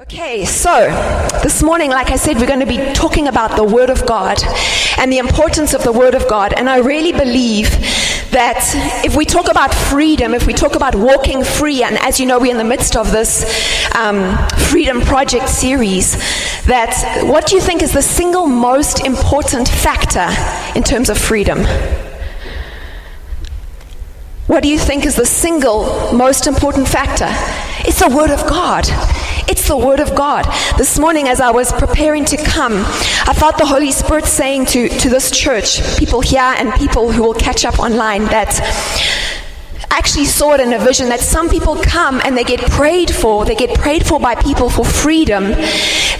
Okay, so this morning, like I said, we're going to be talking about the Word of God and the importance of the Word of God. And I really believe that if we talk about freedom, if we talk about walking free, and as you know, we're in the midst of this um, Freedom Project series, that what do you think is the single most important factor in terms of freedom? What do you think is the single most important factor? It's the Word of God. It's the Word of God. This morning, as I was preparing to come, I felt the Holy Spirit saying to, to this church, people here and people who will catch up online, that actually saw it in a vision that some people come and they get prayed for. They get prayed for by people for freedom.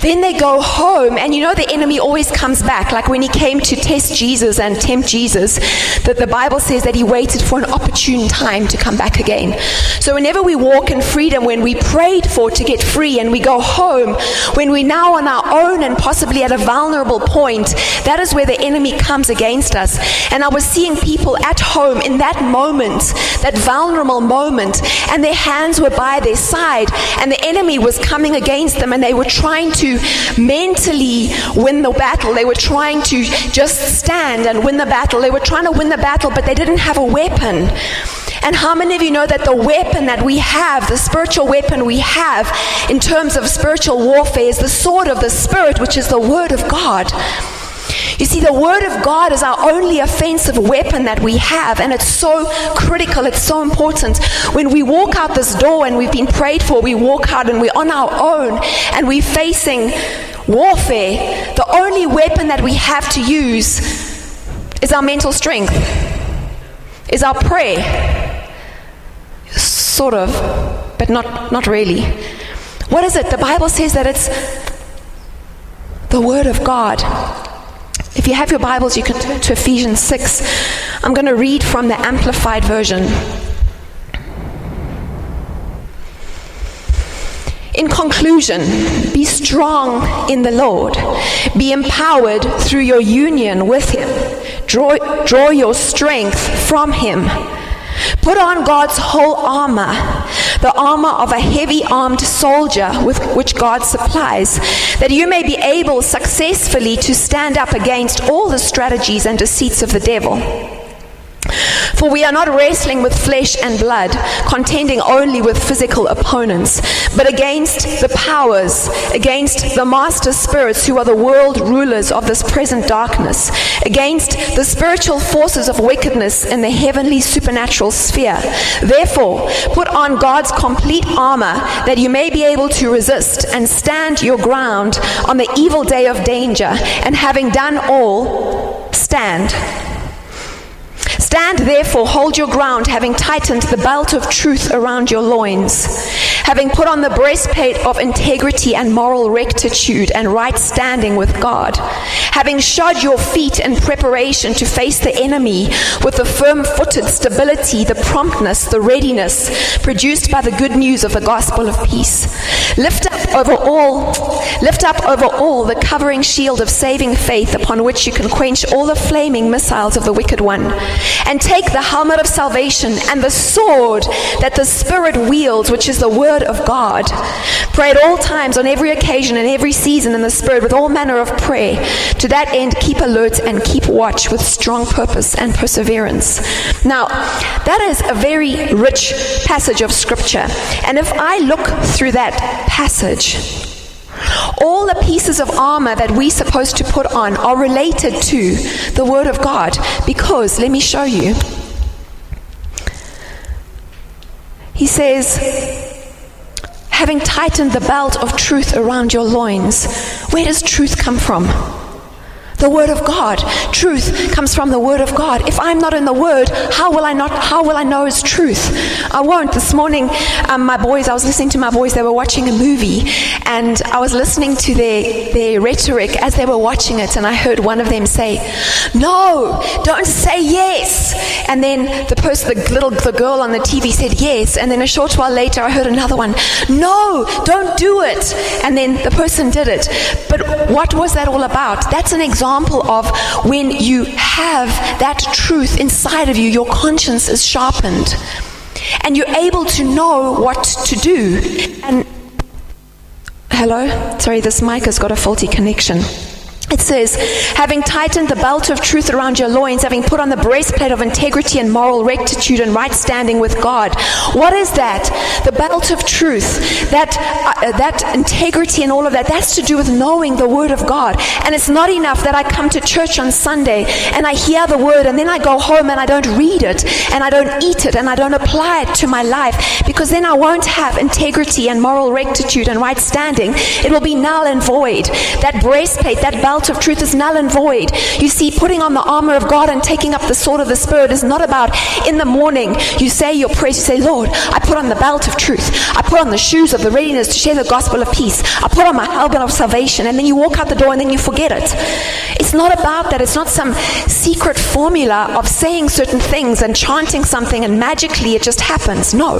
Then they go home, and you know the enemy always comes back. Like when he came to test Jesus and tempt Jesus, that the Bible says that he waited for an opportune time to come back again. So whenever we walk in freedom, when we prayed for to get free and we go home, when we're now on our own and possibly at a vulnerable point, that is where the enemy comes against us. And I was seeing people at home in that moment, that vulnerable moment, and their hands were by their side, and the enemy was coming against them, and they were trying to mentally win the battle. They were trying to just stand and win the battle. They were trying to win the battle, but they didn't have a weapon. And how many of you know that the weapon that we have, the spiritual weapon we have in terms of spiritual warfare, is the sword of the Spirit, which is the Word of God? You see, the Word of God is our only offensive weapon that we have, and it's so critical, it's so important. When we walk out this door and we've been prayed for, we walk out and we're on our own and we're facing warfare, the only weapon that we have to use is our mental strength, is our prayer. Sort of, but not, not really. What is it? The Bible says that it's the Word of God. If you have your Bibles, you can turn to Ephesians 6. I'm going to read from the Amplified Version. In conclusion, be strong in the Lord. Be empowered through your union with Him. Draw, draw your strength from Him. Put on God's whole armor, the armor of a heavy armed soldier with which God supplies, that you may be able successfully to stand up against all the strategies and deceits of the devil. For we are not wrestling with flesh and blood, contending only with physical opponents, but against the powers, against the master spirits who are the world rulers of this present darkness, against the spiritual forces of wickedness in the heavenly supernatural sphere. Therefore, put on God's complete armor that you may be able to resist and stand your ground on the evil day of danger, and having done all, stand. Stand therefore, hold your ground, having tightened the belt of truth around your loins, having put on the breastplate of integrity and moral rectitude and right standing with God, having shod your feet in preparation to face the enemy with the firm footed stability, the promptness, the readiness produced by the good news of the gospel of peace. Lift up over all, lift up over all the covering shield of saving faith upon which you can quench all the flaming missiles of the wicked one and take the helmet of salvation and the sword that the Spirit wields, which is the Word of God. Pray at all times, on every occasion, and every season in the Spirit, with all manner of prayer. To that end, keep alert and keep watch with strong purpose and perseverance. Now, that is a very rich passage of Scripture. And if I look through that passage, all the pieces of armor that we're supposed to put on are related to the Word of God because, let me show you. He says, having tightened the belt of truth around your loins, where does truth come from? The Word of God. Truth comes from the Word of God. If I'm not in the Word, how will I not? How will I know it's truth? I won't. This morning, um, my boys. I was listening to my boys. They were watching a movie, and I was listening to their their rhetoric as they were watching it, and I heard one of them say, "No, don't say yes." And then the person, the little the girl on the TV said yes, and then a short while later, I heard another one, "No, don't do it." And then the person did it. But what was that all about? That's an example example of when you have that truth inside of you, your conscience is sharpened, and you're able to know what to do. And Hello? Sorry, this mic has got a faulty connection. It says, having tightened the belt of truth around your loins, having put on the breastplate of integrity and moral rectitude and right standing with God. What is that? The belt of truth, that, uh, that integrity and all of that, that's to do with knowing the Word of God. And it's not enough that I come to church on Sunday and I hear the Word and then I go home and I don't read it and I don't eat it and I don't apply it to my life because then I won't have integrity and moral rectitude and right standing. It will be null and void. That breastplate, that belt belt of truth is null and void. You see, putting on the armor of God and taking up the sword of the Spirit is not about in the morning you say your prayers, you say, Lord, I put on the belt of truth. I put on the shoes of the readiness to share the gospel of peace. I put on my helmet of salvation. And then you walk out the door and then you forget it. It's not about that. It's not some secret formula of saying certain things and chanting something and magically it just happens. No.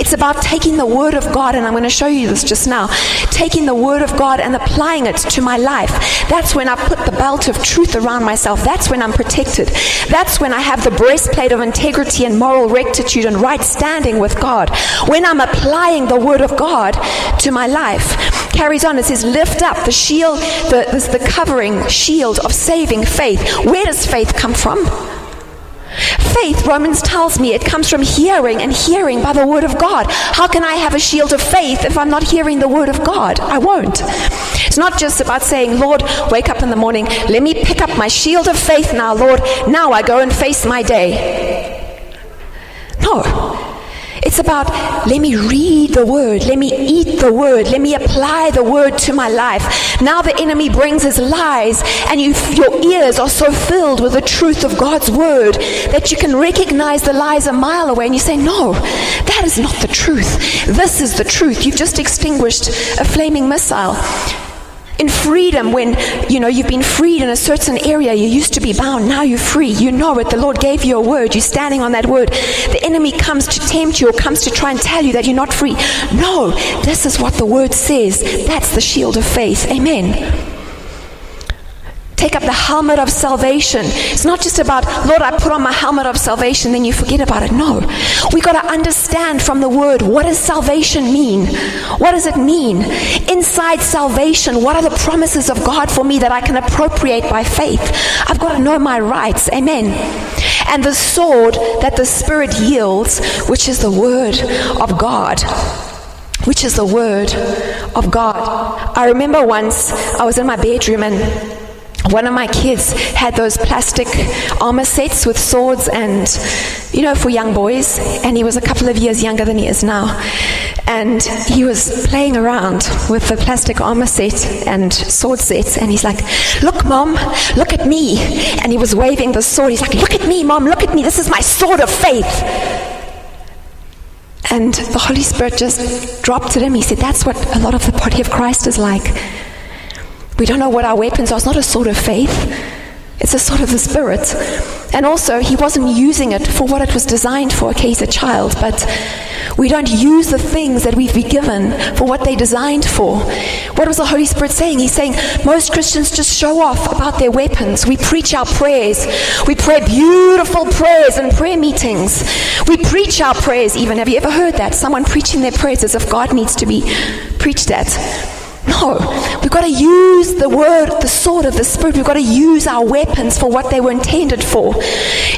It's about taking the word of God, and I'm going to show you this just now, taking the word of God and applying it to my life. That's when I put the belt of truth around myself. That's when I'm protected. That's when I have the breastplate of integrity and moral rectitude and right standing with God. When I'm applying the word of God to my life. Carries on, it says, lift up the shield, the, the, the covering shield of saving faith. Where does faith come from? Faith, Romans tells me, it comes from hearing and hearing by the Word of God. How can I have a shield of faith if I'm not hearing the Word of God? I won't. It's not just about saying, Lord, wake up in the morning, let me pick up my shield of faith now, Lord, now I go and face my day. No. It's about let me read the word, let me eat the word, let me apply the word to my life. Now the enemy brings his lies, and you, your ears are so filled with the truth of God's word that you can recognize the lies a mile away, and you say, No, that is not the truth. This is the truth. You've just extinguished a flaming missile in freedom when you know you've been freed in a certain area you used to be bound now you're free. You know it the lord gave you a word. You're standing on that word. The enemy comes to tempt you or comes to try and tell you that you're not free. No this is what the word says. That's the shield of faith. Amen take up the helmet of salvation. It's not just about, Lord, I put on my helmet of salvation, then you forget about it. No. We got to understand from the word what does salvation mean? What does it mean? Inside salvation, what are the promises of God for me that I can appropriate by faith? I've got to know my rights. Amen. And the sword that the Spirit yields, which is the word of God which is the word of God. I remember once I was in my bedroom and one of my kids had those plastic armor sets with swords and, you know, for young boys. And he was a couple of years younger than he is now. And he was playing around with the plastic armor set and sword sets. And he's like, Look, mom, look at me. And he was waving the sword. He's like, Look at me, mom, look at me. This is my sword of faith. And the Holy Spirit just dropped at him. He said, That's what a lot of the body of Christ is like. We don't know what our weapons are. It's not a sword of faith, it's a sword of the Spirit. And also, he wasn't using it for what it was designed for. Okay, he's a child, but we don't use the things that we've been given for what they're designed for. What was the Holy Spirit saying? He's saying most Christians just show off about their weapons. We preach our prayers. We pray beautiful prayers in prayer meetings. We preach our prayers even. Have you ever heard that? Someone preaching their prayers as if God needs to be preached at. No, we've got to use the word, the sword of the Spirit. We've got to use our weapons for what they were intended for.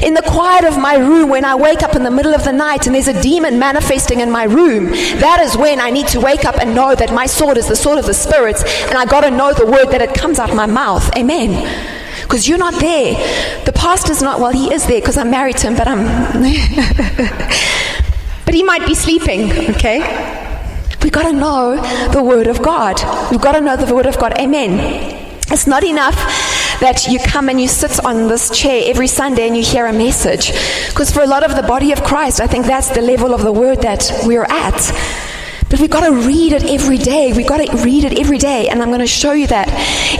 In the quiet of my room, when I wake up in the middle of the night and there's a demon manifesting in my room, that is when I need to wake up and know that my sword is the sword of the Spirit, and I got to know the word that it comes out of my mouth. Amen because you're not there. The pastor's not, well, he is there because I'm married to him, but I'm. but he might be sleeping, okay? We've got to know the Word of God. We've got to know the Word of God. Amen. It's not enough that you come and you sit on this chair every Sunday and you hear a message. Because for a lot of the body of Christ, I think that's the level of the Word that we're at. But we've got to read it every day. We've got to read it every day. And I'm going to show you that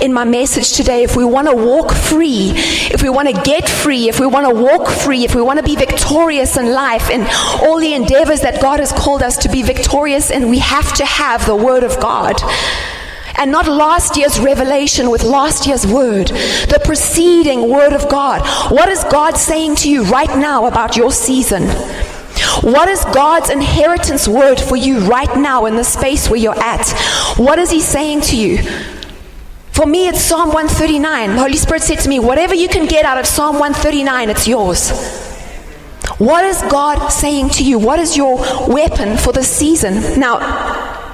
in my message today. If we want to walk free, if we want to get free, if we want to walk free, if we want to be victorious in life and all the endeavors that God has called us to be victorious in, we have to have the Word of God and not last year's revelation with last year's word, the preceding word of God. What is God saying to you right now about your season? What is God's inheritance word for you right now in the space where you're at? What is He saying to you? For me, it's Psalm 139. The Holy Spirit said to me, Whatever you can get out of Psalm 139, it's yours. What is God saying to you? What is your weapon for the season? Now,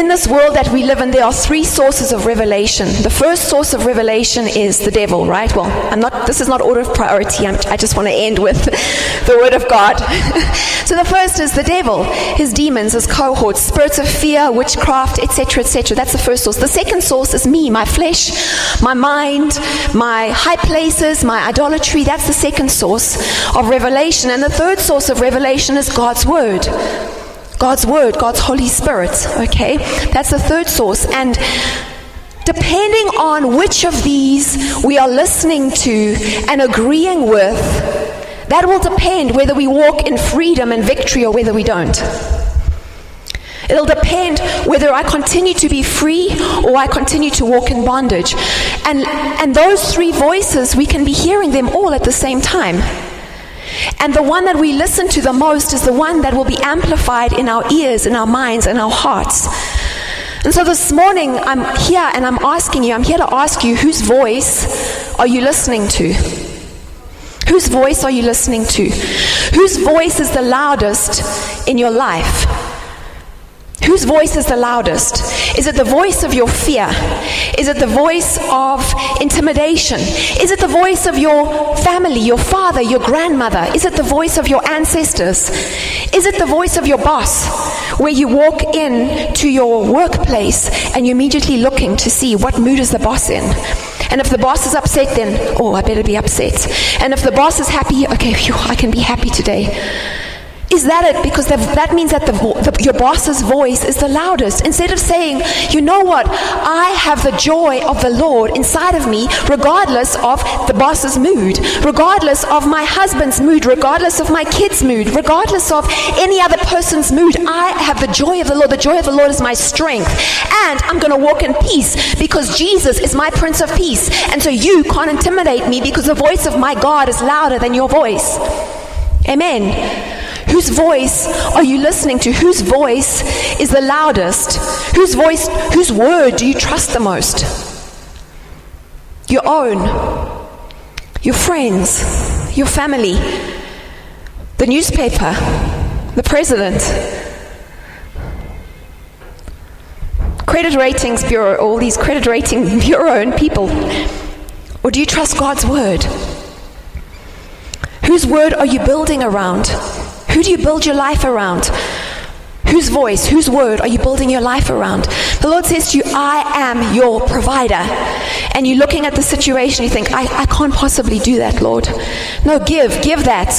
in this world that we live in, there are three sources of revelation. The first source of revelation is the devil, right? Well, I'm not, this is not order of priority. I'm, i just want to end with the word of God. so the first is the devil, his demons, his cohorts, spirits of fear, witchcraft, etc., etc. That's the first source. The second source is me, my flesh, my mind, my high places, my idolatry. That's the second source of revelation. And the third source of revelation is God's word. God's Word, God's Holy Spirit. Okay? That's the third source. And depending on which of these we are listening to and agreeing with, that will depend whether we walk in freedom and victory or whether we don't. It'll depend whether I continue to be free or I continue to walk in bondage. And, and those three voices, we can be hearing them all at the same time. And the one that we listen to the most is the one that will be amplified in our ears, in our minds, in our hearts. And so this morning, I'm here and I'm asking you, I'm here to ask you, whose voice are you listening to? Whose voice are you listening to? Whose voice is the loudest in your life? Whose voice is the loudest? Is it the voice of your fear? Is it the voice of intimidation? Is it the voice of your family, your father, your grandmother? Is it the voice of your ancestors? Is it the voice of your boss where you walk in to your workplace and you're immediately looking to see what mood is the boss in? And if the boss is upset, then, oh, I better be upset. And if the boss is happy, okay, phew, I can be happy today. Is that it? Because that means that the, the, your boss's voice is the loudest. Instead of saying, you know what, I have the joy of the Lord inside of me, regardless of the boss's mood, regardless of my husband's mood, regardless of my kid's mood, regardless of any other person's mood, I have the joy of the Lord. The joy of the Lord is my strength. And I'm going to walk in peace because Jesus is my Prince of Peace. And so you can't intimidate me because the voice of my God is louder than your voice. Amen. Whose voice are you listening to? Whose voice is the loudest? Whose voice, whose word do you trust the most? Your own, your friends, your family, the newspaper, the president, credit ratings bureau, all these credit rating bureau and people? Or do you trust God's word? Whose word are you building around? Who do you build your life around? Whose voice, whose word are you building your life around? The Lord says to you, I am your provider. And you're looking at the situation, you think, I, I can't possibly do that, Lord. No, give, give that.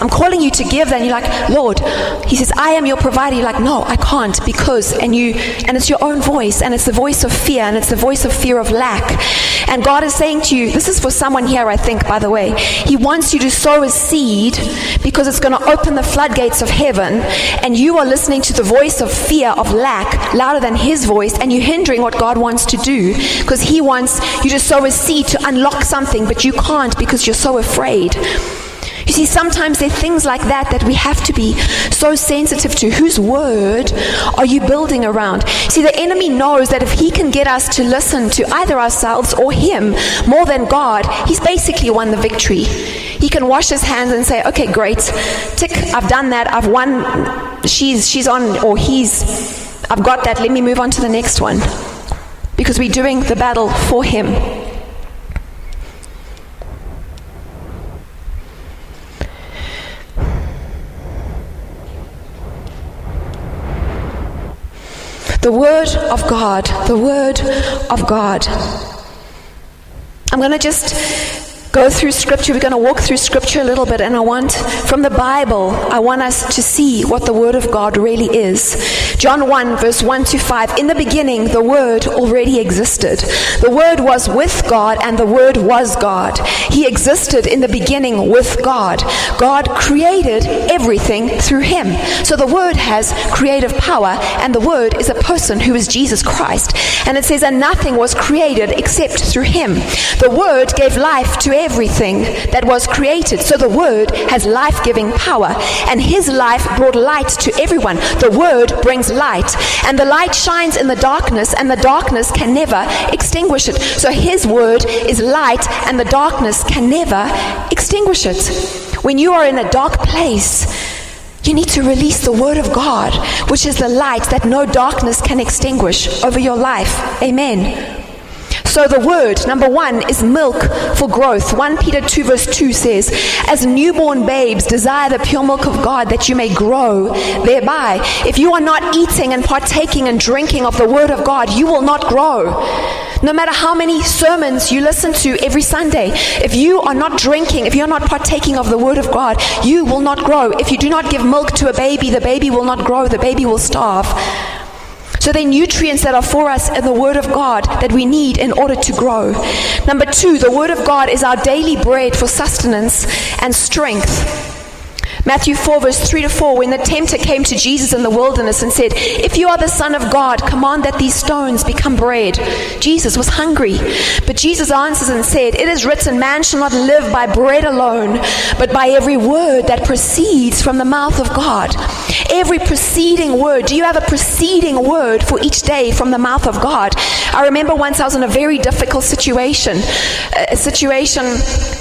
I'm calling you to give that. And you're like, Lord, He says, I am your provider. You're like, no, I can't because, and you, and it's your own voice, and it's the voice of fear, and it's the voice of fear of lack. And God is saying to you, this is for someone here, I think, by the way. He wants you to sow a seed because it's going to open the floodgates of heaven, and you are listening to the voice of fear, of lack, louder than His voice, and you're hindering what God wants to do because He wants you to sow a seed to unlock something, but you can't because you're so afraid. You see, sometimes there are things like that that we have to be so sensitive to. Whose word are you building around? See, the enemy knows that if he can get us to listen to either ourselves or him more than God, he's basically won the victory. He can wash his hands and say, okay, great, tick, I've done that, I've won, she's, she's on, or he's, I've got that, let me move on to the next one. Because we're doing the battle for him. The Word of God, the Word of God. I'm going to just go through scripture. We're going to walk through scripture a little bit, and I want, from the Bible, I want us to see what the Word of God really is. John 1, verse 1 to 5. In the beginning, the Word already existed. The Word was with God, and the Word was God. He existed in the beginning with God. God created everything through Him. So the Word has creative power, and the Word is a person who is Jesus Christ. And it says, and nothing was created except through Him. The Word gave life to everything that was created. So the Word has life giving power. And His life brought light to everyone. The Word brings light. And the light shines in the darkness, and the darkness can never extinguish it. So His Word is light, and the darkness can never extinguish it. When you are in a dark place, you need to release the Word of God, which is the light that no darkness can extinguish over your life. Amen. So the word, number one, is milk for growth. 1 Peter 2, verse 2 says, As newborn babes, desire the pure milk of God that you may grow thereby. If you are not eating and partaking and drinking of the word of God, you will not grow. No matter how many sermons you listen to every Sunday, if you are not drinking, if you're not partaking of the Word of God, you will not grow. If you do not give milk to a baby, the baby will not grow, the baby will starve. So they're nutrients that are for us in the Word of God that we need in order to grow. Number two, the Word of God is our daily bread for sustenance and strength. Matthew 4, verse 3 to 4, when the tempter came to Jesus in the wilderness and said, If you are the Son of God, command that these stones become bread. Jesus was hungry. But Jesus answers and said, It is written, Man shall not live by bread alone, but by every word that proceeds from the mouth of God. Every preceding word. Do you have a preceding word for each day from the mouth of God? I remember once I was in a very difficult situation. A situation,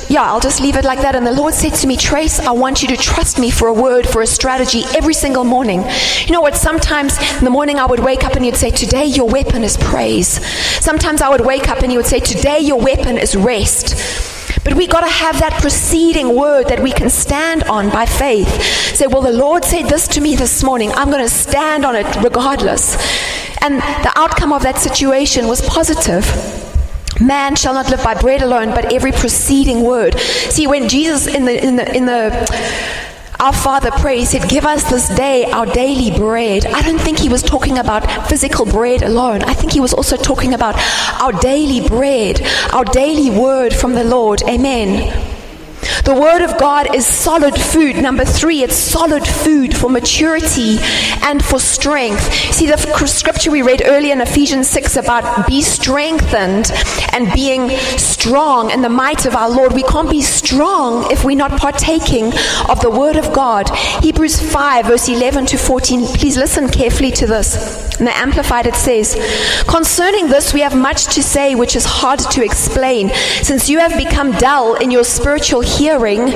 yeah, I'll just leave it like that. And the Lord said to me, Trace, I want you to trust me for a word, for a strategy every single morning. You know what? Sometimes in the morning I would wake up and you'd say, Today your weapon is praise. Sometimes I would wake up and you would say, Today your weapon is rest. But we got to have that preceding word that we can stand on by faith. Say, well, the Lord said this to me this morning. I'm going to stand on it regardless. And the outcome of that situation was positive. Man shall not live by bread alone, but every preceding word. See, when Jesus in the in the in the our Father prays, He said, Give us this day our daily bread. I don't think he was talking about physical bread alone. I think he was also talking about our daily bread, our daily word from the Lord. Amen. The Word of God is solid food. Number three, it's solid food for maturity and for strength. See, the scripture we read earlier in Ephesians 6 about be strengthened and being strong in the might of our Lord. We can't be strong if we're not partaking of the Word of God. Hebrews 5, verse 11 to 14. Please listen carefully to this. In the Amplified, it says, Concerning this, we have much to say which is hard to explain, since you have become dull in your spiritual hearing,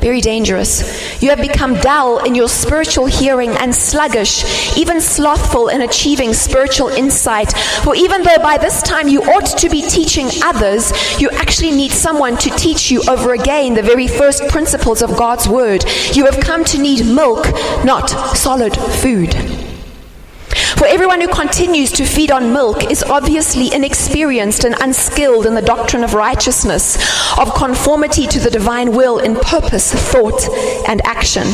very dangerous. You have become dull in your spiritual hearing and sluggish, even slothful in achieving spiritual insight. For even though by this time you ought to be teaching others, you actually need someone to teach you over again the very first principles of God's Word. You have come to need milk, not solid food. For everyone who continues to feed on milk is obviously inexperienced and unskilled in the doctrine of righteousness, of conformity to the divine will in purpose, thought, and action.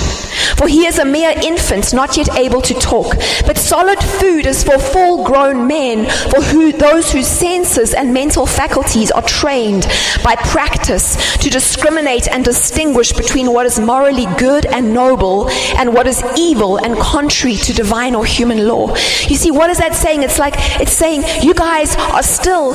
For he is a mere infant, not yet able to talk. But solid food is for full grown men, for who, those whose senses and mental faculties are trained by practice to discriminate and distinguish between what is morally good and noble and what is evil and contrary to divine or human law. You see, what is that saying? It's like, it's saying, you guys are still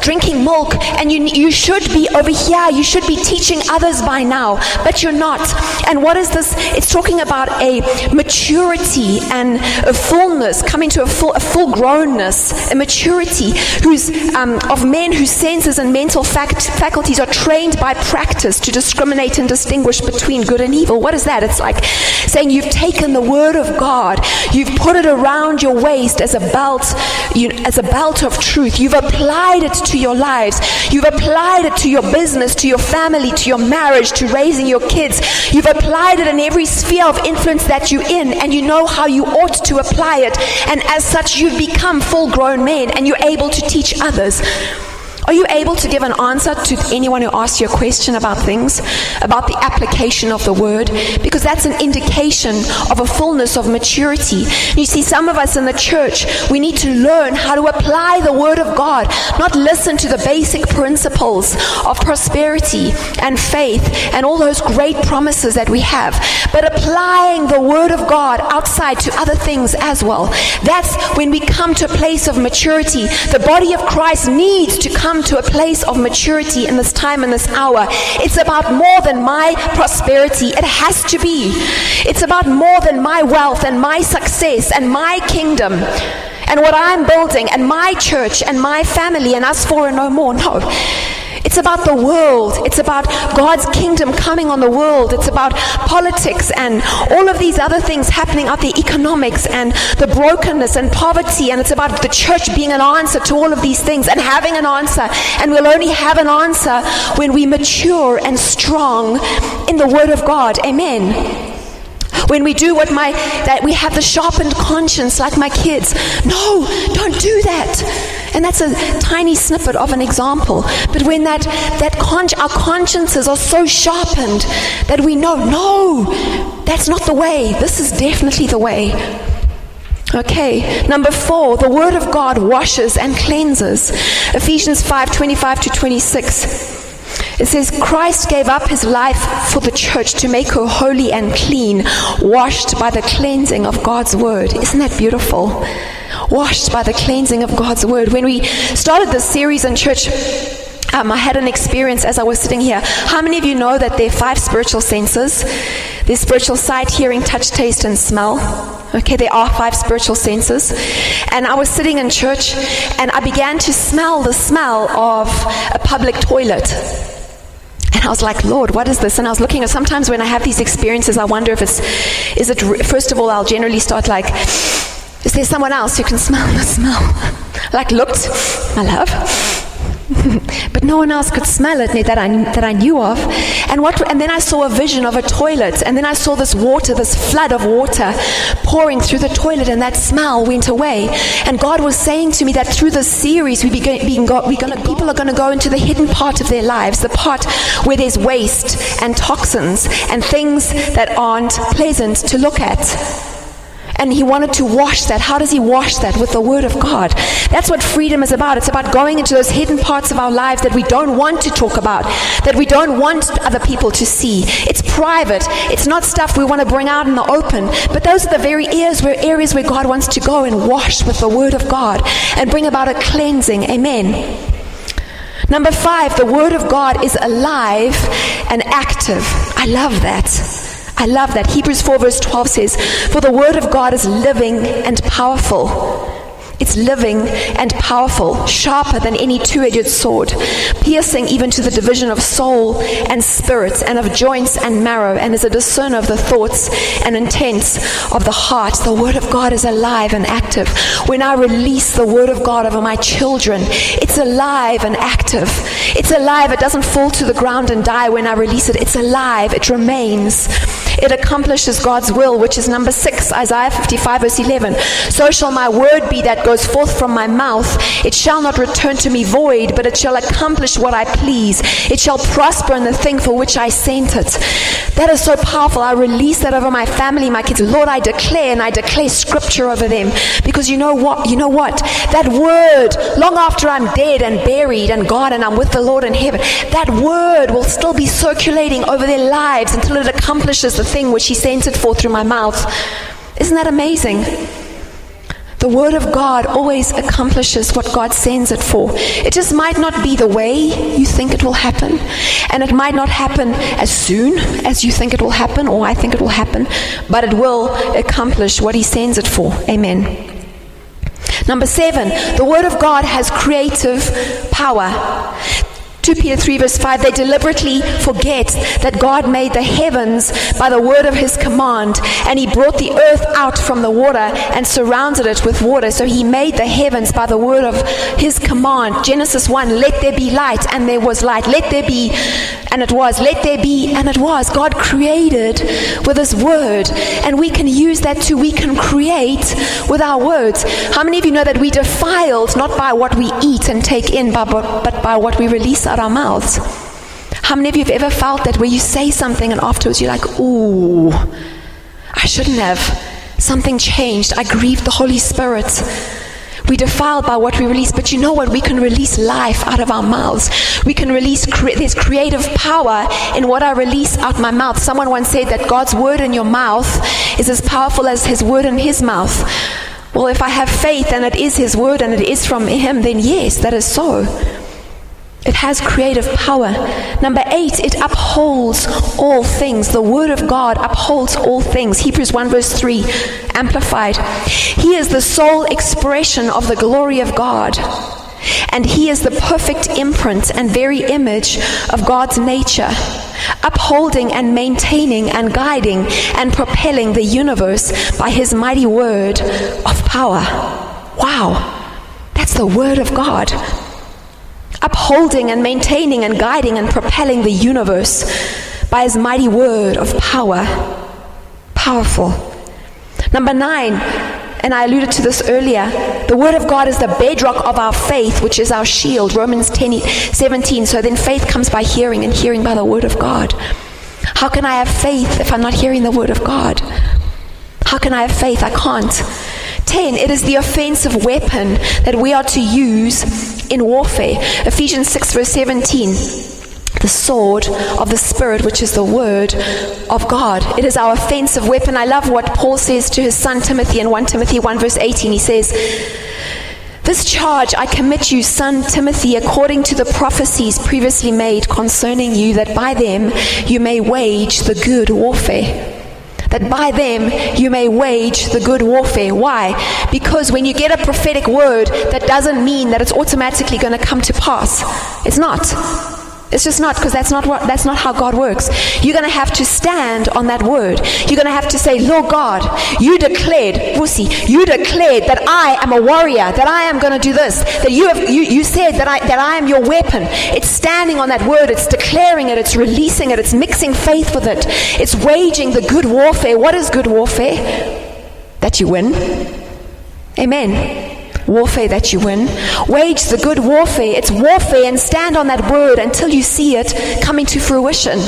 drinking milk and you, you should be over here. You should be teaching others by now, but you're not. And what is this? It's talking about a maturity and a fullness, coming to a full, a full grownness, a maturity who's, um, of men whose senses and mental fact, faculties are trained by practice to discriminate and distinguish between good and evil. What is that? It's like saying you've taken the word of God, you've put it around your waist as a belt, you, as a belt of truth. You've applied it to your lives. You've applied it to your business, to your family, to your marriage, to raising your kids. You've applied it in every sphere of influence that you're in, and you know how you ought to apply it. And as such, you've become full grown men and you're able to teach others. Are you able to give an answer to anyone who asks you a question about things, about the application of the word? Because that's an indication of a fullness of maturity. You see, some of us in the church, we need to learn how to apply the word of God, not listen to the basic principles of prosperity and faith and all those great promises that we have, but applying the word of God outside to other things as well. That's when we come to a place of maturity. The body of Christ needs to come come to a place of maturity in this time and this hour. It's about more than my prosperity. It has to be. It's about more than my wealth and my success and my kingdom and what I'm building and my church and my family and us four and no more. No. It's about the world. It's about God's kingdom coming on the world. It's about politics and all of these other things happening out the economics and the brokenness and poverty. And it's about the church being an answer to all of these things and having an answer. And we'll only have an answer when we mature and strong in the Word of God. Amen when we do what my that we have the sharpened conscience like my kids. No don't do that. And that's a tiny snippet of an example. But when that that con- our consciences are so sharpened that we know no that's not the way. This is definitely the way. Okay, number four, the Word of God washes and cleanses. Ephesians 5 25 to 26. It says, Christ gave up his life for the church to make her holy and clean, washed by the cleansing of God's word. Isn't that beautiful? Washed by the cleansing of God's word. When we started this series in church, um, I had an experience as I was sitting here. How many of you know that there are five spiritual senses? There's spiritual sight, hearing, touch, taste, and smell. Okay, there are five spiritual senses. And I was sitting in church and I began to smell the smell of a public toilet. And I was like, Lord, what is this? And I was looking at sometimes when I have these experiences, I wonder if it's, is it, first of all, I'll generally start like, is there someone else who can smell the smell? like, looked, my love. but no one else could smell it that I, that I knew of. And, what, and then I saw a vision of a toilet, and then I saw this water, this flood of water pouring through the toilet, and that smell went away. And God was saying to me that through this series, we begin, we go, we gonna, people are going to go into the hidden part of their lives, the part where there's waste and toxins and things that aren't pleasant to look at. And he wanted to wash that. How does he wash that? With the word of God. That's what freedom is about. It's about going into those hidden parts of our lives that we don't want to talk about, that we don't want other people to see. It's private. It's not stuff we want to bring out in the open. But those are the very areas where, areas where God wants to go and wash with the word of God and bring about a cleansing. Amen. Number five, the Word of God is alive and active. I love that. I love that. Hebrews 4, verse 12 says, For the word of God is living and powerful it's living and powerful, sharper than any two edged sword, piercing even to the division of soul and spirit, and of joints and marrow, and is a discerner of the thoughts and intents of the heart. The Word of God is alive and active. When I release the Word of God over my children, it's alive and active. It's alive. It doesn't fall to the ground and die when I release it. It's alive. It remains. It accomplishes God's will, which is number six, Isaiah 55, verse 11. So shall my word be that goes forth from my mouth. It shall not return to me void, but it shall accomplish what I please. It shall prosper in the thing for which I sent it. That is so powerful. I release that over my family, my kids. Lord, I declare and I declare scripture over them. Because you know what? You know what? That word, long after I'm dead and buried and gone and I'm with the Lord in heaven, that word will still be circulating over their lives until it accomplishes the thing which He sent it for through my mouth. Isn't that amazing? The Word of God always accomplishes what God sends it for. It just might not be the way you think it will happen, and it might not happen as soon as you think it will happen, or I think it will happen, but it will accomplish what He sends it for. Amen. Number seven, the Word of God has creative power. 2 Peter 3, verse 5, they deliberately forget that God made the heavens by the word of his command, and he brought the earth out from the water and surrounded it with water. So he made the heavens by the word of his command. Genesis 1, let there be light, and there was light. Let there be, and it was. Let there be, and it was. God created with his word, and we can use that too. We can create with our words. How many of you know that we defiled not by what we eat and take in, but, by what we release out our mouths. How many of you have ever felt that where you say something and afterwards you're like, ooh, I shouldn't have. Something changed. I grieved the Holy Spirit. We defile by what we release, but you know what? We can release life out of our mouths. We can release, cre- creative power in what I release out my mouth. Someone once said that God's word in your mouth is as powerful as his word in his mouth. Well, if I have faith and it is his word and it is from him, then yes, that is so. It has creative power. Number eight, it upholds all things. The Word of God upholds all things. Hebrews 1, verse 3, amplified. He is the sole expression of the glory of God. And He is the perfect imprint and very image of God's nature, upholding and maintaining and guiding and propelling the universe by His mighty word of power. Wow, that's the Word of God upholding and maintaining and guiding and propelling the universe by his mighty word of power. Powerful. Number nine, and I alluded to this earlier, the word of God is the bedrock of our faith, which is our shield. Romans 10, 17. So then faith comes by hearing, and hearing by the word of God. How can I have faith if I'm not hearing the word of God? How can I have faith? I can't. 10, it is the offensive weapon that we are to use in warfare. Ephesians 6, verse 17 the sword of the Spirit, which is the word of God. It is our offensive weapon. I love what Paul says to his son Timothy in 1 Timothy 1, verse 18. He says, This charge I commit you, son Timothy, according to the prophecies previously made concerning you, that by them you may wage the good warfare that by them you may wage the good warfare. Why? Because when you get a prophetic word, that doesn't mean that it's automatically going to come to pass. It's not. It's just not because that's not what that's not how God works. You're going to have to stand on that word. You're going to have to say, "Lord God, you declared, Wusi, you declared that I am a warrior, that I am going to do this, that you have you, you said that I that I am your weapon." It's standing on that word, it's declaring it, it's releasing it, it's mixing faith with it. It's waging the good warfare. What is good warfare? That you win. Amen warfare that you win. Wage the good warfare. It's warfare and stand on that word until you see it coming to fruition.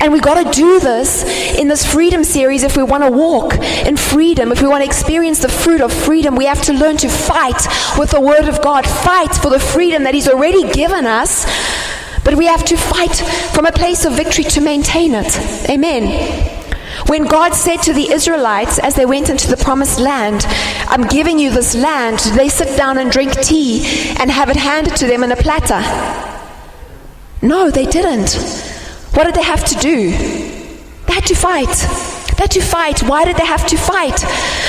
And we've got to do this in this freedom series if we want to walk in freedom, if we want to experience the fruit of freedom. We have to learn to fight with the Word of God, fight for the freedom that He's already given us. But we have to fight from a place of victory to maintain it. Amen. When God said to the Israelites as they went into the promised land, I'm giving you this land, they sit down and drink tea and have it handed to them in a platter? No, they didn't. What did they have to do? They had to fight. They had to fight. Why did they have to fight?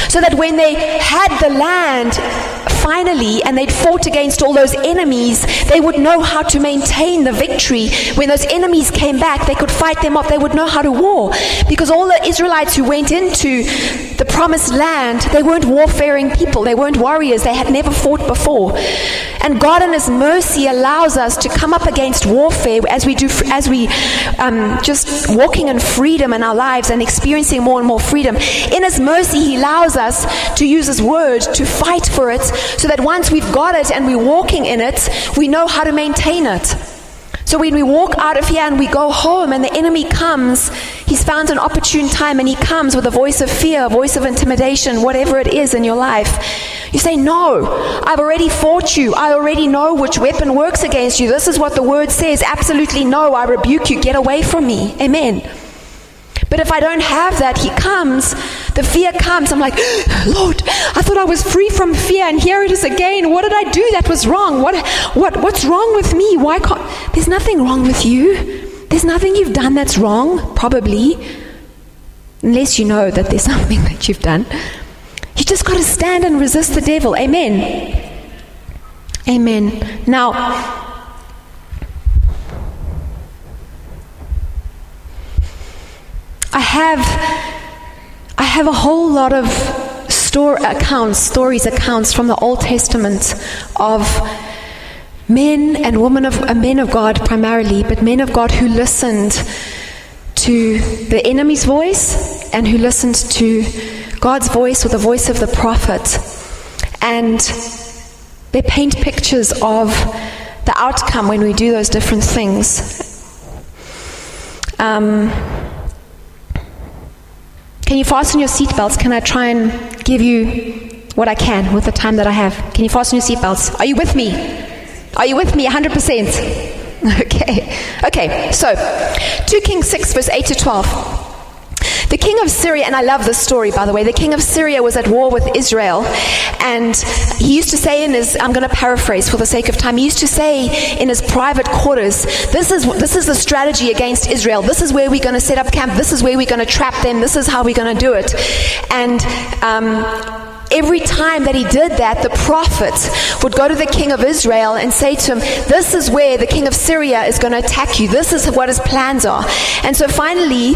So that when they had the land, finally, and they'd fought against all those enemies, they would know how to maintain the victory. When those enemies came back, they could fight them off. They would know how to war. Because all the Israelites who went into the promised land, they weren't warfaring people. They weren't warriors. They had never fought before. And God in His mercy allows us to come up against warfare as we do, as we um, just walking in freedom in our lives and experiencing more and more freedom. In His mercy, He allows us to use His word to fight for it so that once we've got it and we're walking in it, we know how to maintain it. So when we walk out of here and we go home and the enemy comes, he's found an opportune time and he comes with a voice of fear, a voice of intimidation, whatever it is in your life. You say, No, I've already fought you. I already know which weapon works against you. This is what the word says. Absolutely no. I rebuke you. Get away from me. Amen. But if I don't have that, He comes, the fear comes. I'm like, Lord, I thought I was free from fear, and here it is again. What did I do that was wrong? What, what, what's wrong with me? Why can't. There's nothing wrong with you. There's nothing you've done that's wrong, probably. Unless you know that there's something that you've done. You just got to stand and resist the devil. Amen. Amen. Now, I have have a whole lot of store accounts, stories, accounts from the Old Testament of men and women of uh, men of God primarily, but men of God who listened to the enemy's voice and who listened to God's voice or the voice of the prophet. And they paint pictures of the outcome when we do those different things. Um, can you fasten your seatbelts? Can I try and give you what I can with the time that I have? Can you fasten your seatbelts? Are you with me? Are you with me 100%? Okay. Okay. So, 2 Kings 6, verse 8 to 12. The king of Syria, and I love this story by the way, the king of Syria was at war with Israel, and he used to say in his, I'm going to paraphrase for the sake of time, he used to say in his private quarters, this is, this is the strategy against Israel. This is where we're going to set up camp. This is where we're going to trap them. This is how we're going to do it. And, um, Every time that he did that, the prophet would go to the king of Israel and say to him, This is where the king of Syria is going to attack you. This is what his plans are. And so finally,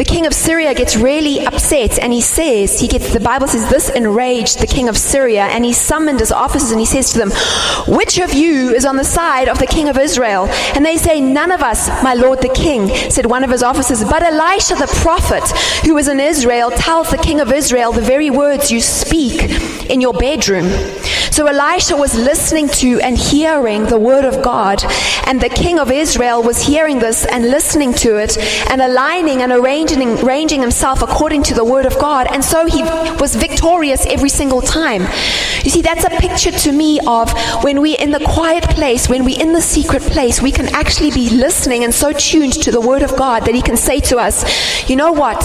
king of Syria gets really upset and he says, he gets, the Bible says, this enraged the king of Syria and he summoned his officers and he says to them, Which of you is on the side of the king of Israel? And they say, None of us, my lord the king, said one of his officers. But Elisha the prophet, who is in Israel, tells the king of Israel the very words you speak in your bedroom. So Elisha was listening to and hearing the word of God, and the king of Israel was hearing this and listening to it and aligning and arranging, arranging himself according to the word of God. And so he was victorious every single time. You see, that's a picture to me of when we're in the quiet place, when we're in the secret place, we can actually be listening and so tuned to the word of God that he can say to us, you know what?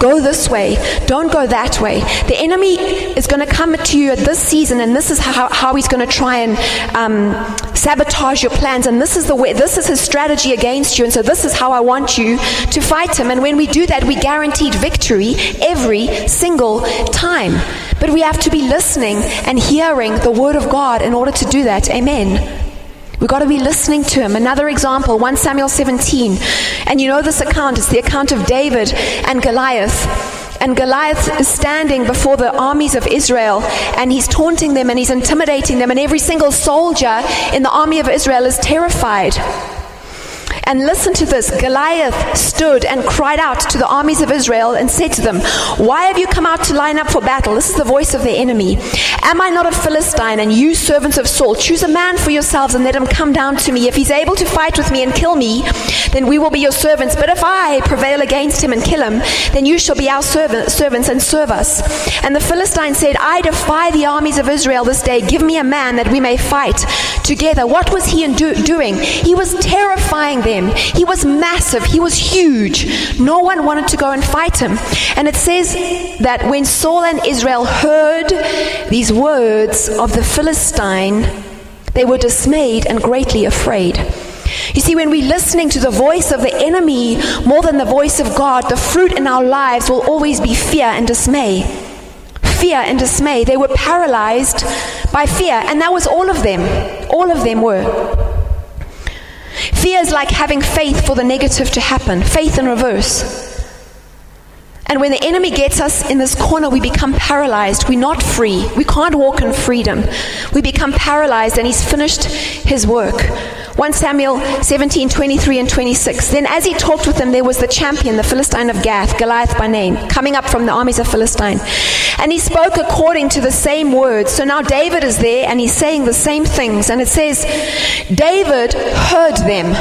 Go this way. Don't go that way. The enemy is going to come to you at this season, and this is how, how he's going to try and um, sabotage your plans. And this is the way, this is his strategy against you. And so this is how I want you to fight him. And when we do that, we guaranteed victory every single time. But we have to be listening and hearing the word of God in order to do that. Amen. We've got to be listening to him. Another example, 1 Samuel 17. And you know this account, it's the account of David and Goliath. And Goliath is standing before the armies of Israel and he's taunting them and he's intimidating them. And every single soldier in the army of Israel is terrified. And listen to this Goliath stood and cried out to the armies of Israel and said to them, Why have you come out to line up for battle? This is the voice of the enemy. Am I not a Philistine and you servants of Saul? Choose a man for yourselves and let him come down to me. If he's able to fight with me and kill me, then we will be your servants. But if I prevail against him and kill him, then you shall be our servant, servants and serve us. And the Philistine said, I defy the armies of Israel this day. Give me a man that we may fight together. What was he do- doing? He was terrifying them He was massive, he was huge. No one wanted to go and fight him. And it says that when Saul and Israel heard these words of the Philistine, they were dismayed and greatly afraid. You see, when we're listening to the voice of the enemy more than the voice of God, the fruit in our lives will always be fear and dismay. Fear and dismay. They were paralyzed by fear, and that was all of them. All of them were. Fear is like having faith for the negative to happen, faith in reverse. And when the enemy gets us in this corner, we become paralyzed. We're not free. We can't walk in freedom. We become paralyzed, and he's finished his work. 1 Samuel 17, 23 and 26. Then as he talked with them, there was the champion, the Philistine of Gath, Goliath by name, coming up from the armies of Philistine. And he spoke according to the same words. So now David is there and he's saying the same things. And it says, David heard them.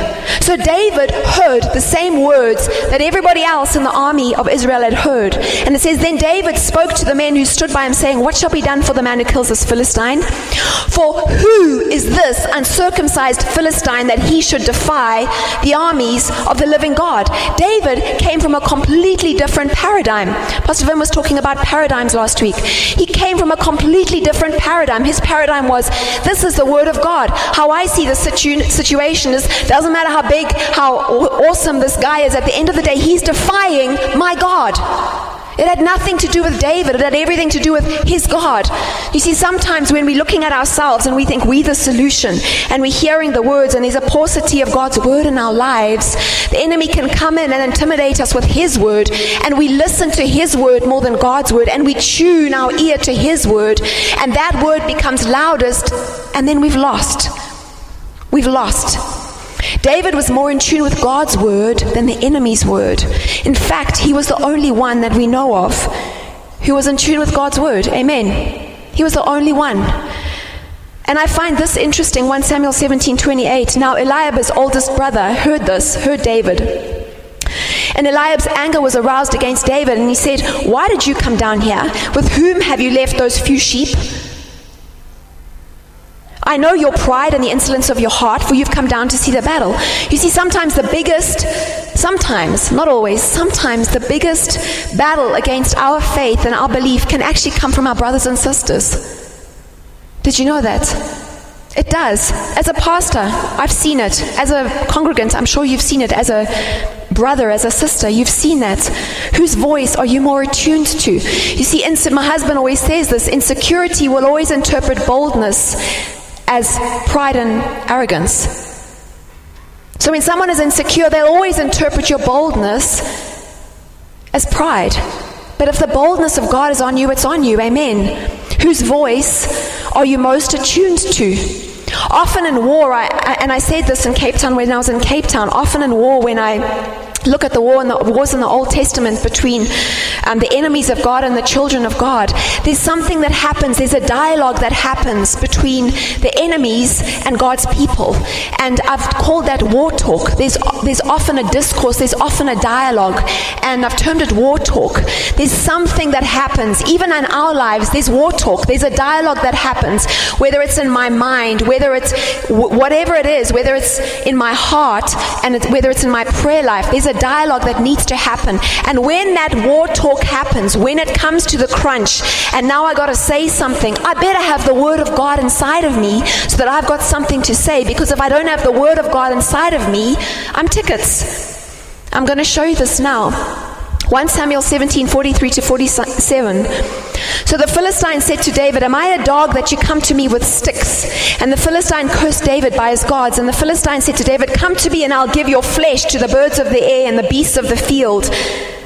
So David heard the same words that everybody else in the army of Israel had heard. And it says, Then David spoke to the men who stood by him, saying, What shall be done for the man who kills this Philistine? For who is this uncircumcised Philistine? Philistine that he should defy the armies of the living God. David came from a completely different paradigm. Pastor Vin was talking about paradigms last week. He came from a completely different paradigm. His paradigm was this is the word of God. How I see the situ- situation is doesn't matter how big, how awesome this guy is, at the end of the day, he's defying my God. It had nothing to do with David. It had everything to do with his God. You see, sometimes when we're looking at ourselves and we think we're the solution and we're hearing the words and there's a paucity of God's word in our lives, the enemy can come in and intimidate us with his word and we listen to his word more than God's word and we tune our ear to his word and that word becomes loudest and then we've lost. We've lost. David was more in tune with God's word than the enemy's word. In fact, he was the only one that we know of who was in tune with God's word. Amen. He was the only one. And I find this interesting 1 Samuel 17 28. Now, Eliab's oldest brother heard this, heard David. And Eliab's anger was aroused against David, and he said, Why did you come down here? With whom have you left those few sheep? I know your pride and the insolence of your heart, for you've come down to see the battle. You see, sometimes the biggest sometimes, not always, sometimes the biggest battle against our faith and our belief can actually come from our brothers and sisters. Did you know that? It does. As a pastor, I've seen it. As a congregant, I'm sure you've seen it. As a brother, as a sister, you've seen that. Whose voice are you more attuned to? You see, my husband always says this insecurity will always interpret boldness as pride and arrogance. So when someone is insecure, they'll always interpret your boldness as pride. But if the boldness of God is on you, it's on you. Amen. Whose voice are you most attuned to? Often in war, I, and I said this in Cape Town when I was in Cape Town, often in war, when I look at the war in the wars in the Old Testament between um, the enemies of God and the children of God, there's something that happens. There's a dialogue that happens between the enemies and God's people, and I've called that war talk. There's there's often a discourse. There's often a dialogue, and I've termed it war talk. There's something that happens even in our lives. There's war talk. There's a dialogue that happens, whether it's in my mind, whether it's whatever it is, whether it's in my heart, and it's, whether it's in my prayer life. There's a dialogue that needs to happen. And when that war talk happens, when it comes to the crunch, and now I got to say something, I better have the Word of God inside of me so that I've got something to say. Because if I don't have the Word of God inside of me, I'm tickets. I'm going to show you this now. 1 Samuel 17 43 to 47. So the Philistine said to David, Am I a dog that you come to me with sticks? And the Philistine cursed David by his gods. And the Philistine said to David, Come to me and I'll give your flesh to the birds of the air and the beasts of the field.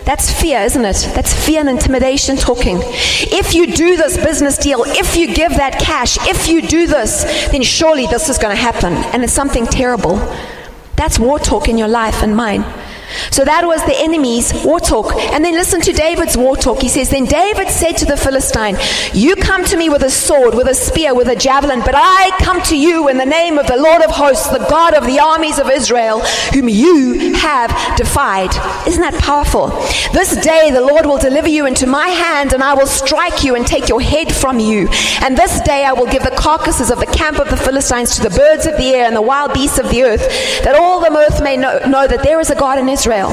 That's fear, isn't it? That's fear and intimidation talking. If you do this business deal, if you give that cash, if you do this, then surely this is going to happen. And it's something terrible. That's war talk in your life and mine. So that was the enemy's war talk. And then listen to David's war talk. He says, Then David said to the Philistine, You come to me with a sword, with a spear, with a javelin, but I come to you in the name of the Lord of hosts, the God of the armies of Israel, whom you have defied. Isn't that powerful? This day the Lord will deliver you into my hand, and I will strike you and take your head from you. And this day I will give the carcasses of the camp of the Philistines to the birds of the air and the wild beasts of the earth, that all the earth may know, know that there is a God in Israel Israel.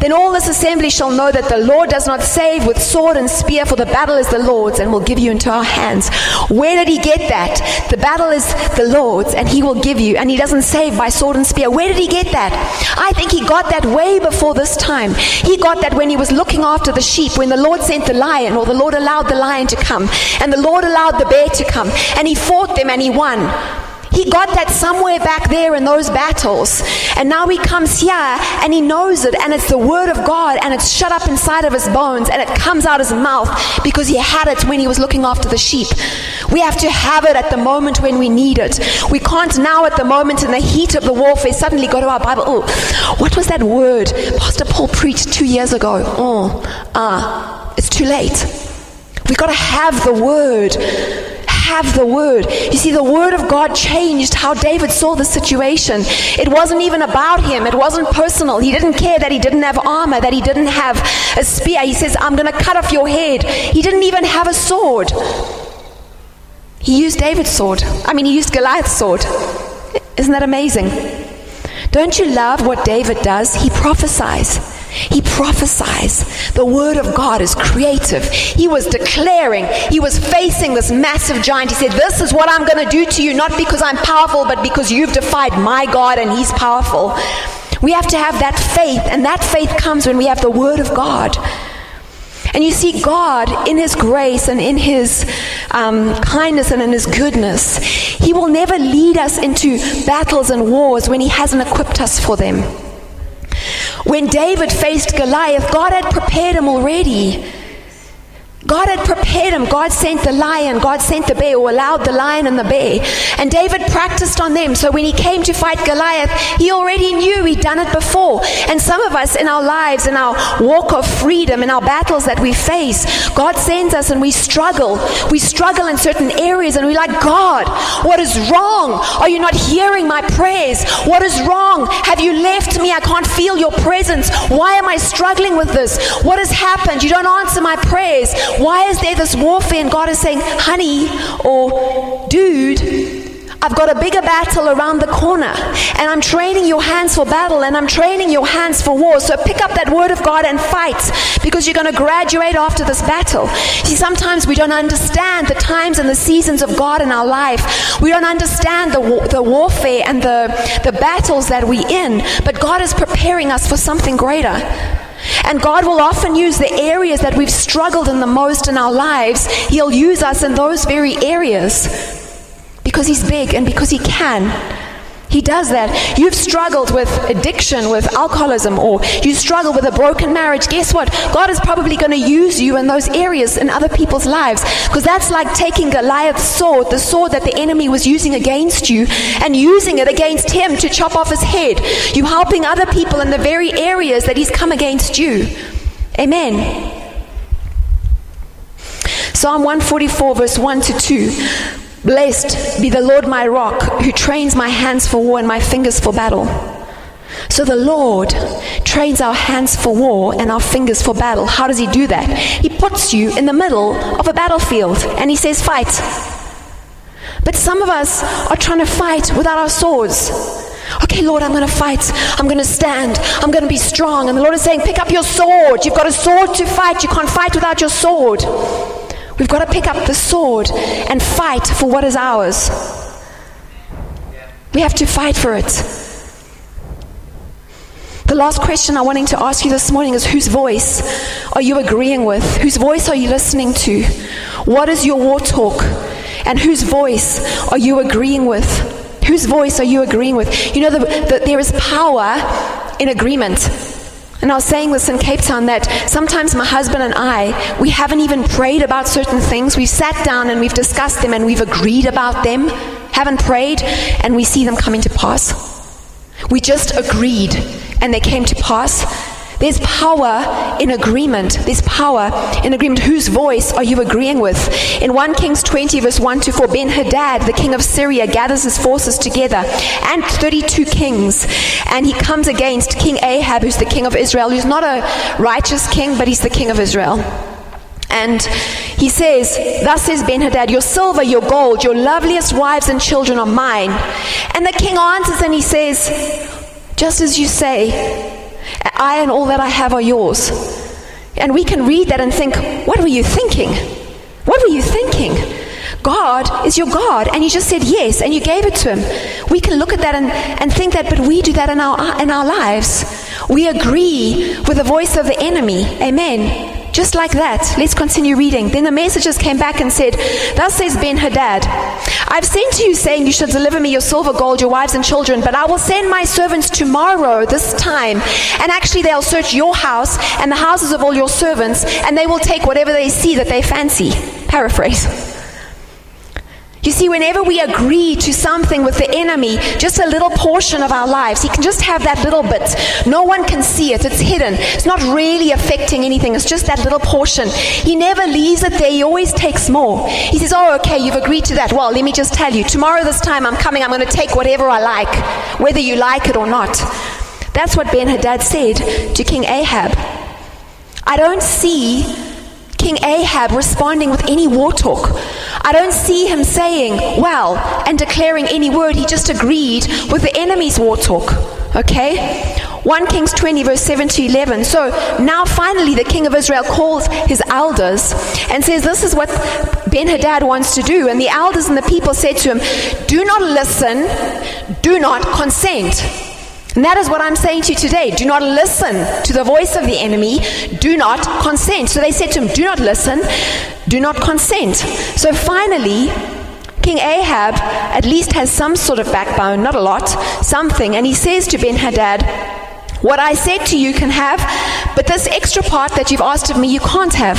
Then all this assembly shall know that the Lord does not save with sword and spear, for the battle is the Lord's and will give you into our hands. Where did he get that? The battle is the Lord's and he will give you, and he doesn't save by sword and spear. Where did he get that? I think he got that way before this time. He got that when he was looking after the sheep, when the Lord sent the lion, or the Lord allowed the lion to come, and the Lord allowed the bear to come, and he fought them and he won. He got that somewhere back there in those battles. And now he comes here and he knows it, and it's the word of God, and it's shut up inside of his bones, and it comes out of his mouth because he had it when he was looking after the sheep. We have to have it at the moment when we need it. We can't now, at the moment, in the heat of the warfare, suddenly go to our Bible. Oh, what was that word Pastor Paul preached two years ago? Oh, ah, uh, it's too late. We've got to have the word have the word. You see, the word of God changed how David saw the situation. It wasn't even about him, it wasn't personal. He didn't care that he didn't have armor, that he didn't have a spear. He says, I'm going to cut off your head. He didn't even have a sword. He used David's sword. I mean, he used Goliath's sword. Isn't that amazing? Don't you love what David does? He prophesies. He prophesies. The word of God is creative. He was declaring, he was facing this massive giant. He said, This is what I'm going to do to you, not because I'm powerful, but because you've defied my God and he's powerful. We have to have that faith, and that faith comes when we have the word of God. And you see, God, in His grace and in His um, kindness and in His goodness, He will never lead us into battles and wars when He hasn't equipped us for them. When David faced Goliath, God had prepared him already. God had prepared him. God sent the lion, God sent the bear, or allowed the lion and the bear. And David practiced on them. So when he came to fight Goliath, he already knew he'd done it before. And some of us in our lives, in our walk of freedom, in our battles that we face, God sends us and we struggle. We struggle in certain areas and we're like, God, what is wrong? Are you not hearing my prayers? What is wrong? Have you left me? I can't feel your presence. Why am I struggling with this? What has happened? You don't answer my prayers. Why is there this warfare? And God is saying, honey, or dude, I've got a bigger battle around the corner, and I'm training your hands for battle, and I'm training your hands for war. So pick up that word of God and fight because you're going to graduate after this battle. See, sometimes we don't understand the times and the seasons of God in our life. We don't understand the, the warfare and the, the battles that we're in, but God is preparing us for something greater. And God will often use the areas that we've struggled in the most in our lives, He'll use us in those very areas because He's big and because He can. He does that. You've struggled with addiction, with alcoholism, or you struggle with a broken marriage. Guess what? God is probably going to use you in those areas in other people's lives because that's like taking Goliath's sword, the sword that the enemy was using against you, and using it against him to chop off his head. You're helping other people in the very areas that he's come against you. Amen. Psalm 144, verse 1 to 2. Blessed be the Lord my rock, who trains my hands for war and my fingers for battle. So the Lord trains our hands for war and our fingers for battle. How does He do that? He puts you in the middle of a battlefield and He says, Fight. But some of us are trying to fight without our swords. Okay, Lord, I'm going to fight. I'm going to stand. I'm going to be strong. And the Lord is saying, Pick up your sword. You've got a sword to fight. You can't fight without your sword. We've got to pick up the sword and fight for what is ours. We have to fight for it. The last question I'm wanting to ask you this morning is whose voice are you agreeing with? Whose voice are you listening to? What is your war talk? And whose voice are you agreeing with? Whose voice are you agreeing with? You know, that there is power in agreement. And I was saying this in Cape Town that sometimes my husband and I, we haven't even prayed about certain things. We've sat down and we've discussed them and we've agreed about them, haven't prayed, and we see them coming to pass. We just agreed and they came to pass. There's power in agreement. There's power in agreement. Whose voice are you agreeing with? In 1 Kings 20, verse 1 to 4, Ben Hadad, the king of Syria, gathers his forces together and 32 kings, and he comes against King Ahab, who's the king of Israel, who's not a righteous king, but he's the king of Israel. And he says, Thus says Ben Hadad, Your silver, your gold, your loveliest wives and children are mine. And the king answers and he says, Just as you say, I and all that I have are yours. And we can read that and think, what were you thinking? What were you thinking? God is your God, and you just said yes, and you gave it to Him. We can look at that and, and think that, but we do that in our, in our lives. We agree with the voice of the enemy. Amen. Just like that. Let's continue reading. Then the messengers came back and said, Thus says Ben Hadad, I've sent to you saying you should deliver me your silver, gold, your wives and children, but I will send my servants tomorrow, this time, and actually they'll search your house and the houses of all your servants, and they will take whatever they see that they fancy. Paraphrase. You see, whenever we agree to something with the enemy, just a little portion of our lives, he can just have that little bit. No one can see it, it's hidden. It's not really affecting anything, it's just that little portion. He never leaves it there, he always takes more. He says, Oh, okay, you've agreed to that. Well, let me just tell you, tomorrow, this time, I'm coming, I'm going to take whatever I like, whether you like it or not. That's what Ben Hadad said to King Ahab. I don't see King Ahab responding with any war talk. I don't see him saying, well, and declaring any word. He just agreed with the enemy's war talk. Okay? 1 Kings 20, verse 7 to 11. So now finally the king of Israel calls his elders and says, This is what Ben Hadad wants to do. And the elders and the people said to him, Do not listen, do not consent. And that is what I'm saying to you today. Do not listen to the voice of the enemy. Do not consent. So they said to him, Do not listen. Do not consent. So finally, King Ahab at least has some sort of backbone, not a lot, something. And he says to Ben Hadad, What I said to you can have, but this extra part that you've asked of me, you can't have.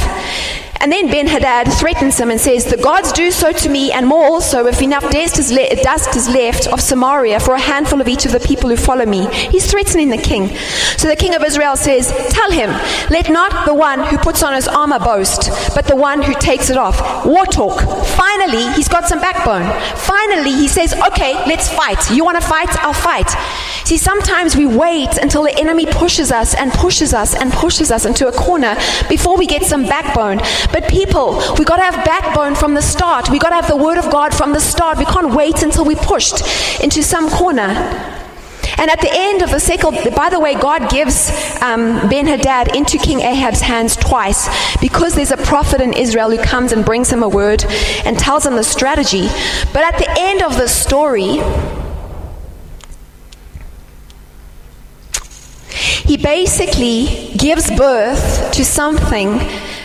And then Ben Hadad threatens him and says, The gods do so to me, and more also, if enough dust is, le- dust is left of Samaria for a handful of each of the people who follow me. He's threatening the king. So the king of Israel says, Tell him, let not the one who puts on his armor boast, but the one who takes it off. War talk. Finally, he's got some backbone. Finally, he says, Okay, let's fight. You want to fight? I'll fight. See, sometimes we wait until the enemy pushes us and pushes us and pushes us into a corner before we get some backbone. But people, we got to have backbone from the start. We got to have the word of God from the start. We can't wait until we're pushed into some corner. And at the end of the second, by the way, God gives um, Ben Hadad into King Ahab's hands twice because there's a prophet in Israel who comes and brings him a word and tells him the strategy. But at the end of the story, he basically gives birth to something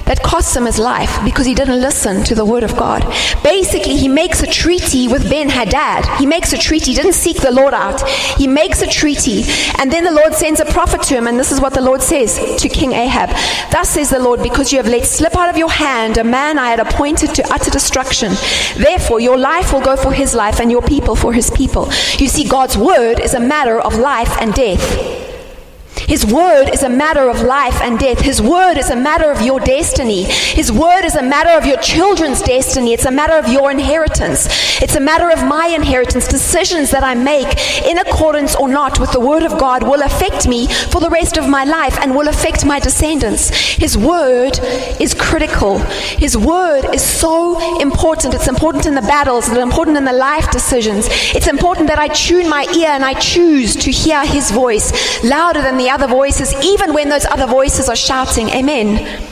that costs him his life because he didn't listen to the word of God. Basically, he makes a treaty with Ben Hadad. He makes a treaty, he didn't seek the Lord out. He makes a treaty, and then the Lord sends a prophet to him, and this is what the Lord says to King Ahab Thus says the Lord, because you have let slip out of your hand a man I had appointed to utter destruction. Therefore, your life will go for his life, and your people for his people. You see, God's word is a matter of life and death. His word is a matter of life and death. His word is a matter of your destiny. His word is a matter of your children's destiny. It's a matter of your inheritance. It's a matter of my inheritance. Decisions that I make in accordance or not with the word of God will affect me for the rest of my life and will affect my descendants. His word is critical. His word is so important. It's important in the battles, it's important in the life decisions. It's important that I tune my ear and I choose to hear his voice louder than the other voices, even when those other voices are shouting, Amen.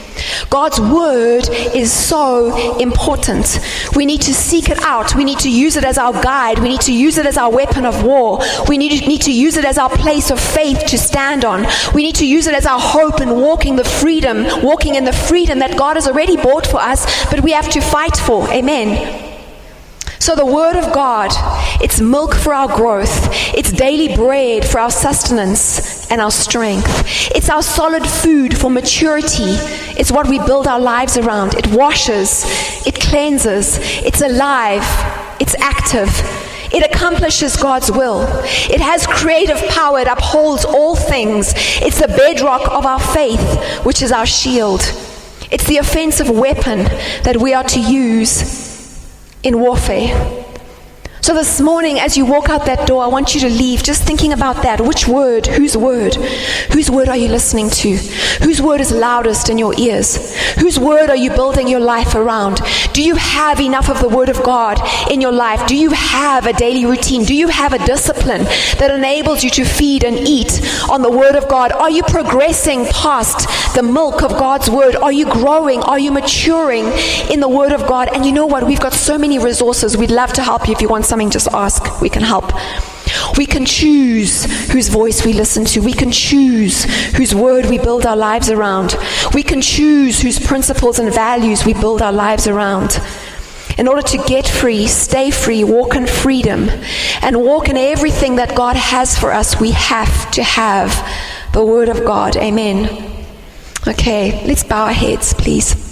God's word is so important. We need to seek it out. We need to use it as our guide. We need to use it as our weapon of war. We need to, need to use it as our place of faith to stand on. We need to use it as our hope in walking the freedom, walking in the freedom that God has already bought for us, but we have to fight for. Amen. So, the Word of God, it's milk for our growth, it's daily bread for our sustenance and our strength, it's our solid food for maturity, it's what we build our lives around. It washes, it cleanses, it's alive, it's active. It accomplishes God's will. It has creative power. It upholds all things. It's the bedrock of our faith, which is our shield. It's the offensive weapon that we are to use in warfare. So, this morning, as you walk out that door, I want you to leave just thinking about that. Which word? Whose word? Whose word are you listening to? Whose word is loudest in your ears? Whose word are you building your life around? Do you have enough of the word of God in your life? Do you have a daily routine? Do you have a discipline that enables you to feed and eat on the word of God? Are you progressing past the milk of God's word? Are you growing? Are you maturing in the word of God? And you know what? We've got so many resources. We'd love to help you if you want some just ask. We can help. We can choose whose voice we listen to. We can choose whose word we build our lives around. We can choose whose principles and values we build our lives around. In order to get free, stay free, walk in freedom, and walk in everything that God has for us, we have to have the Word of God. Amen. Okay, let's bow our heads, please.